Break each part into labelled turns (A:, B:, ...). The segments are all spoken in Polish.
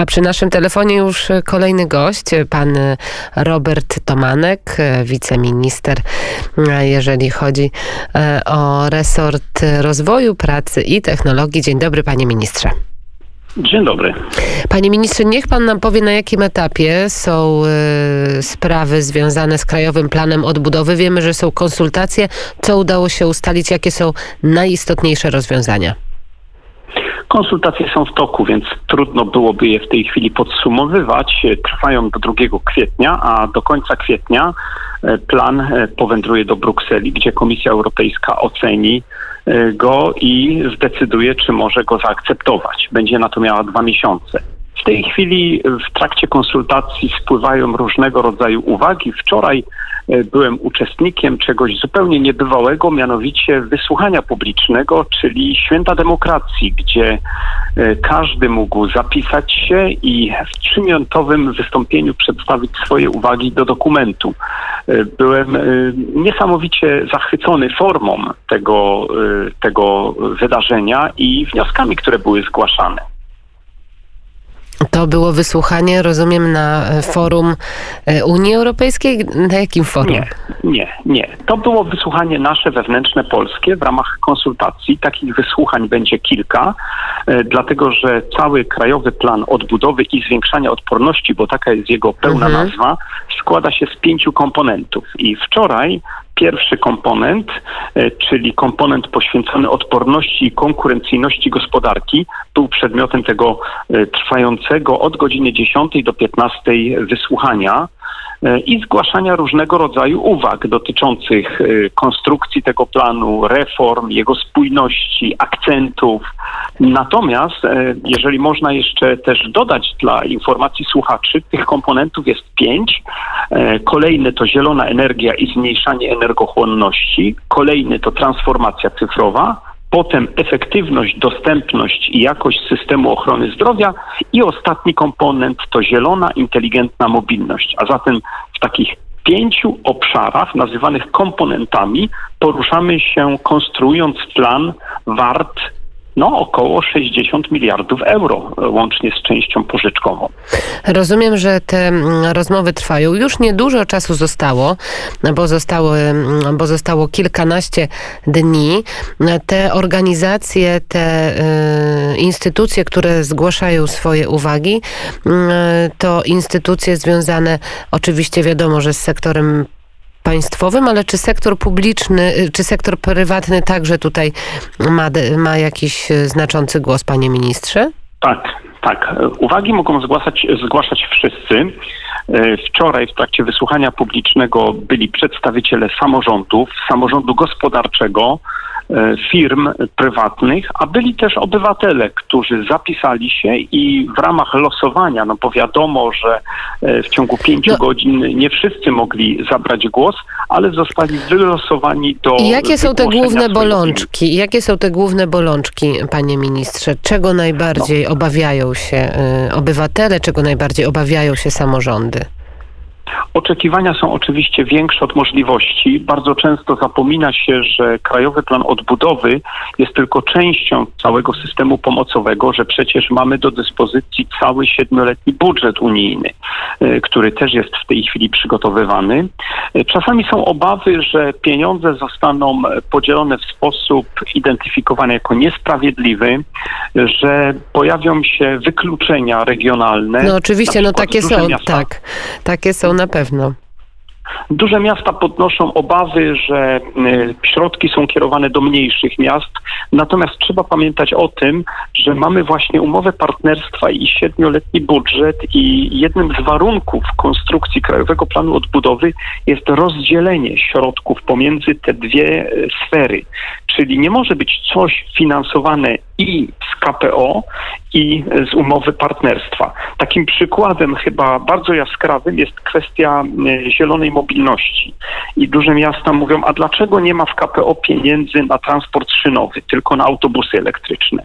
A: A przy naszym telefonie już kolejny gość, pan Robert Tomanek, wiceminister, jeżeli chodzi e, o resort rozwoju, pracy i technologii. Dzień dobry, panie ministrze.
B: Dzień dobry.
A: Panie ministrze, niech pan nam powie, na jakim etapie są y, sprawy związane z Krajowym Planem Odbudowy. Wiemy, że są konsultacje. Co udało się ustalić? Jakie są najistotniejsze rozwiązania?
B: Konsultacje są w toku, więc trudno byłoby je w tej chwili podsumowywać. Trwają do 2 kwietnia, a do końca kwietnia e, plan e, powędruje do Brukseli, gdzie Komisja Europejska oceni e, go i zdecyduje, czy może go zaakceptować. Będzie na to miała dwa miesiące. Tej chwili w trakcie konsultacji spływają różnego rodzaju uwagi. Wczoraj E, byłem uczestnikiem czegoś zupełnie niebywałego, mianowicie wysłuchania publicznego, czyli święta demokracji, gdzie e, każdy mógł zapisać się i w trzyminutowym wystąpieniu przedstawić swoje uwagi do dokumentu. E, byłem niesamowicie zachwycony formą tego, tego wydarzenia i wnioskami, które były zgłaszane.
A: To było wysłuchanie, rozumiem, na e, forum e, Unii Europejskiej? Na jakim forum?
B: Nie, nie, nie. To było wysłuchanie nasze wewnętrzne, polskie w ramach konsultacji. Takich wysłuchań będzie kilka, e, dlatego że cały Krajowy Plan Odbudowy i Zwiększania Odporności, bo taka jest jego pełna mhm. nazwa, składa się z pięciu komponentów. I wczoraj Pierwszy komponent, czyli komponent poświęcony odporności i konkurencyjności gospodarki, był przedmiotem tego e, od godziny 10 do 15 wysłuchania. E, i zgłaszania różnego rodzaju uwag dotyczących e, konstrukcji tego planu, reform, jego spójności, akcentów. Natomiast, e, jeżeli można jeszcze też dodać dla informacji słuchaczy, tych komponentów jest pięć. Kolejny to zielona energia i zmniejszanie energochłonności. Kolejny to transformacja cyfrowa potem efektywność, dostępność i jakość systemu ochrony zdrowia i ostatni komponent to zielona, inteligentna mobilność. A zatem w takich pięciu obszarach nazywanych komponentami poruszamy się konstruując plan wart no, około 60 miliardów euro, e, łącznie z częścią pożyczkową.
A: Rozumiem, że te mm, rozmowy trwają. Już niedużo czasu zostało, bo zostało, mm, bo zostało kilkanaście dni. Te organizacje, te y, instytucje, które zgłaszają swoje uwagi, y, to instytucje związane oczywiście wiadomo, że z sektorem państwowym, ale czy sektor publiczny, y, czy sektor prywatny także tutaj ma, ma jakiś y, znaczący głos, panie ministrze?
B: Tak, tak. Uwagi mogą zgłaszać, zgłaszać wszyscy. Y, wczoraj w trakcie wysłuchania publicznego byli przedstawiciele samorządów, samorządu gospodarczego, firm prywatnych, a byli też obywatele, którzy zapisali się i w ramach losowania, no bo wiadomo, że e, w ciągu pięciu no. godzin nie wszyscy mogli zabrać głos, ale zostali wylosowani do.
A: Jakie są te główne bolączki? Jakie są te główne bolączki, panie ministrze? Czego najbardziej no. obawiają się y, obywatele, czego najbardziej obawiają się samorządy?
B: Oczekiwania są oczywiście większe od możliwości. Bardzo często zapomina się, że Krajowy Plan Odbudowy jest tylko częścią całego systemu pomocowego, że przecież mamy do dyspozycji cały siedmioletni budżet unijny, e, który też jest w tej chwili przygotowywany. E, czasami są obawy, że pieniądze zostaną podzielone w sposób identyfikowany jako niesprawiedliwy, że pojawią się wykluczenia regionalne.
A: No oczywiście, no takie są, miasta. tak. Takie są na pewno.
B: Duże miasta podnoszą obawy, że y, środki są kierowane do mniejszych miast, natomiast trzeba pamiętać o tym, że mamy właśnie umowę partnerstwa i siedmioletni budżet i jednym z warunków konstrukcji Krajowego Planu Odbudowy jest rozdzielenie środków pomiędzy te dwie y, sfery. Czyli nie może być coś finansowane i z KPO, i z umowy partnerstwa. Takim przykładem chyba bardzo jaskrawym jest kwestia y, zielonej mobilności. I duże miasta mówią, a dlaczego nie ma w KPO pieniędzy na transport szynowy, tylko na autobusy elektryczne?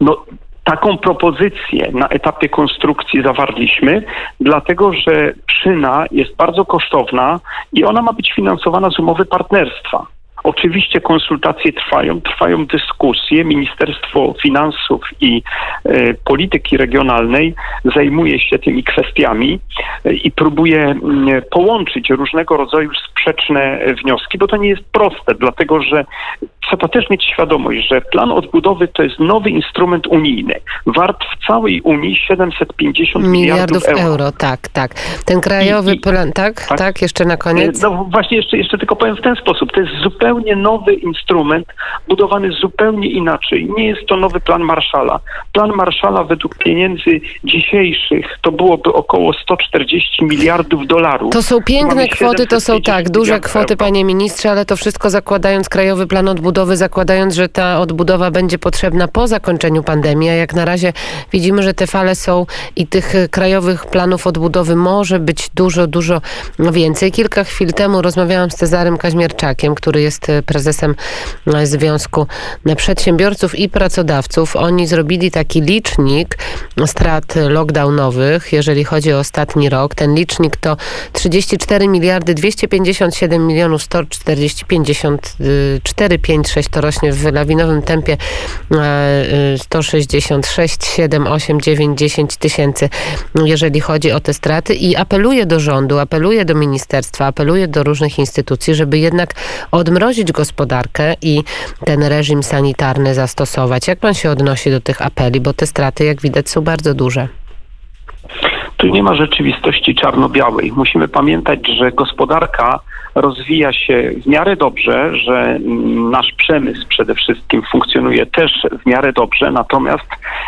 B: No, Taką propozycję na etapie konstrukcji zawarliśmy, dlatego że szyna jest bardzo kosztowna i ona ma być finansowana z umowy partnerstwa Oczywiście konsultacje trwają, trwają dyskusje. Ministerstwo Finansów i e, Polityki Regionalnej zajmuje się tymi kwestiami e, i próbuje m, połączyć różnego rodzaju sprzeczne wnioski, bo to nie jest proste, dlatego że trzeba też mieć świadomość, że plan odbudowy to jest nowy instrument unijny, wart w całej Unii 750 miliardów,
A: Miliardów euro. tak, tak. Ten krajowy
B: I- i-
A: plan, tak, tak,
B: tak.
A: jeszcze na koniec.
B: No właśnie jeszcze, jeszcze tylko powiem w ten sposób. To jest zupełnie nowy instrument, budowany zupełnie inaczej. Nie jest to nowy plan Marszala. Plan Marszala według pieniędzy dzisiejszych to byłoby około 140 miliardów dolarów.
A: To są piękne kwoty, to są
B: 750
A: tak, duże kwoty,
B: euro.
A: panie ministrze, ale to wszystko zakładając krajowy plan odbudowy, zakładając, że ta odbudowa będzie potrzebna po zakończeniu pandemii, a jak na razie widzimy, że te fale są i tych krajowych planów odbudowy może być dużo, dużo więcej. Kilka chwil temu rozmawiałam z Cezarym Kaźmierczakiem, który jest e, prezesem e, Związku Przedsiębiorców i Pracodawców. Oni zrobili taki licznik strat lockdownowych, jeżeli chodzi o ostatni rok. Ten licznik to 34 miliardy 257 milionów 140 54 5 6 to rośnie w lawinowym tempie e, e, 166 7 8 9 10 tysięcy jeżeli chodzi o te straty i apeluję do rządu, apeluję do ministerstwa, apeluję do różnych instytucji, żeby jednak odmrozić gospodarkę i ten reżim sanitarny zastosować. Jak pan się odnosi do tych apeli, bo te straty jak widać są bardzo duże.
B: Tu nie ma rzeczywistości czarno-białej. Musimy pamiętać, że gospodarka rozwija się w miarę dobrze, że mm, nasz przemysł przede wszystkim funkcjonuje też w miarę dobrze, natomiast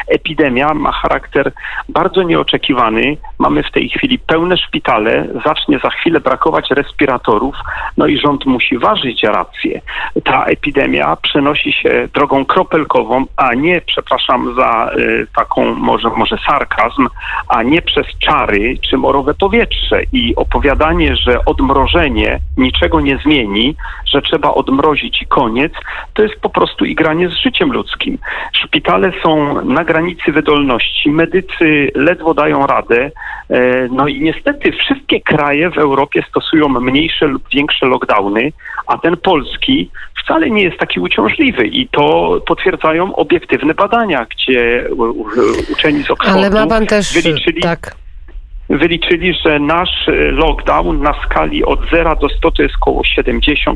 B: epidemia ma charakter bardzo nieoczekiwany. Mamy w tej chwili pełne szpitale, zacznie za chwilę brakować respiratorów, no i rząd musi ważyć rację. Ta epidemia przenosi się drogą kropelkową, a nie, przepraszam za y, taką może, może sarkazm, a nie przez czary czy morowe powietrze. I opowiadanie, że odmrożenie niczego nie zmieni, że trzeba odmrozić i koniec, to jest po prostu igranie z życiem ludzkim. Szpitale są na granicy wydolności, medycy ledwo dają radę, e, no i niestety wszystkie kraje w Europie stosują mniejsze lub większe lockdowny, a ten polski wcale nie jest taki uciążliwy i to potwierdzają obiektywne badania, gdzie uczeni z Oxfordu
A: Ale ma pan też...
B: wyliczyli,
A: Tak.
B: Wyliczyli, że nasz e, lockdown na skali od 0 do 100 to jest około 70-60,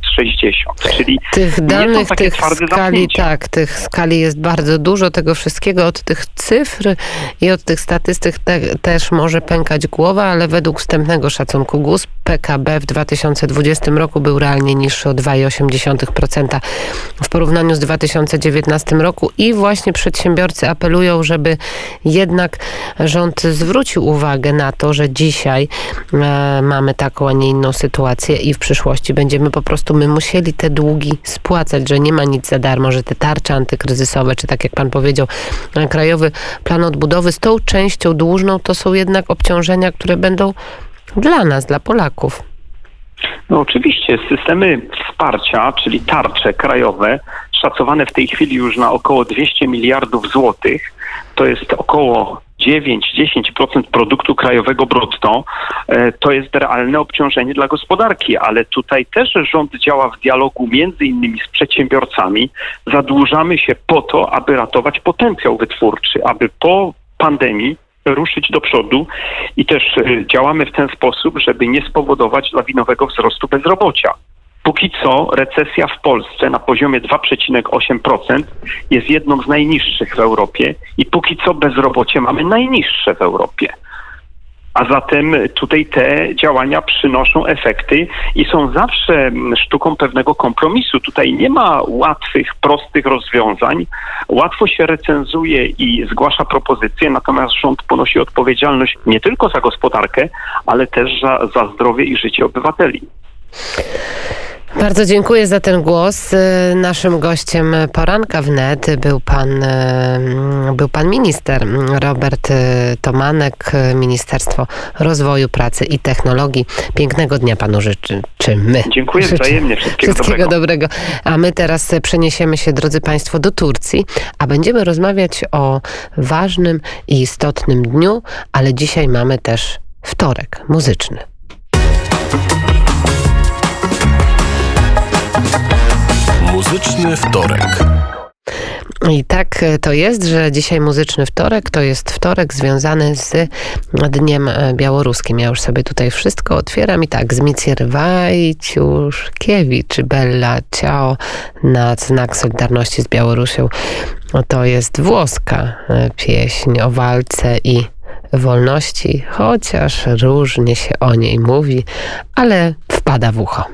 B: czyli
A: Tych danych, tych skali,
B: zamknięcia.
A: tak, tych skali jest bardzo dużo, tego wszystkiego, od tych cyfr i od tych statystyk te, też może pękać głowa, ale według wstępnego szacunku GUS PKB w 2020 roku był realnie niższy o 2,8% w porównaniu z 2019 roku i właśnie przedsiębiorcy apelują, żeby jednak rząd zwrócił uwagę na to, że dzisiaj e, mamy taką, a nie inną sytuację i w przyszłości będziemy po prostu my musieli te długi spłacać, że nie ma nic za darmo, że te tarcze antykryzysowe, czy tak jak pan powiedział, e, Krajowy Plan Odbudowy z tą częścią dłużną, to są jednak obciążenia, które będą dla nas, dla Polaków.
B: No oczywiście systemy wsparcia, czyli tarcze krajowe, szacowane w tej chwili już na około 200 miliardów złotych, to jest około 9-10% produktu krajowego brutto, e, to jest realne obciążenie dla gospodarki, ale tutaj też rząd działa w dialogu między innymi z przedsiębiorcami. Zadłużamy się po to, aby ratować potencjał wytwórczy, aby po pandemii ruszyć do przodu i też e, działamy w ten sposób, żeby nie spowodować lawinowego wzrostu bezrobocia. Póki co recesja w Polsce na poziomie 2,8% jest jedną z najniższych w Europie i póki co bezrobocie mamy najniższe w Europie. A zatem tutaj te działania przynoszą efekty i są zawsze sztuką pewnego kompromisu. Tutaj nie ma łatwych, prostych rozwiązań. Łatwo się recenzuje i zgłasza propozycje, natomiast rząd ponosi odpowiedzialność nie tylko za gospodarkę, ale też za, za zdrowie i życie obywateli.
A: Bardzo dziękuję za ten głos. Y, Naszym gościem poranka wnet był pan, y, był pan minister Robert y, Tomanek, Ministerstwo Rozwoju, Pracy i Technologii. Pięknego dnia panu życzymy.
B: Dziękuję
A: Życzę
B: wzajemnie. Wszystkiego,
A: Wszystkiego
B: dobrego.
A: dobrego. A my teraz przeniesiemy się, drodzy Państwo, do Turcji, a będziemy rozmawiać o ważnym i istotnym dniu, ale dzisiaj mamy też wtorek muzyczny.
C: Muzyczny wtorek.
A: I tak to jest, że dzisiaj muzyczny wtorek to jest wtorek związany z Dniem Białoruskim. Ja już sobie tutaj wszystko otwieram i tak, Zmicier Wajciuszkiewicz, Bella Ciao na znak Solidarności z Białorusią. To jest włoska pieśń o walce i wolności, chociaż różnie się o niej mówi, ale wpada w ucho.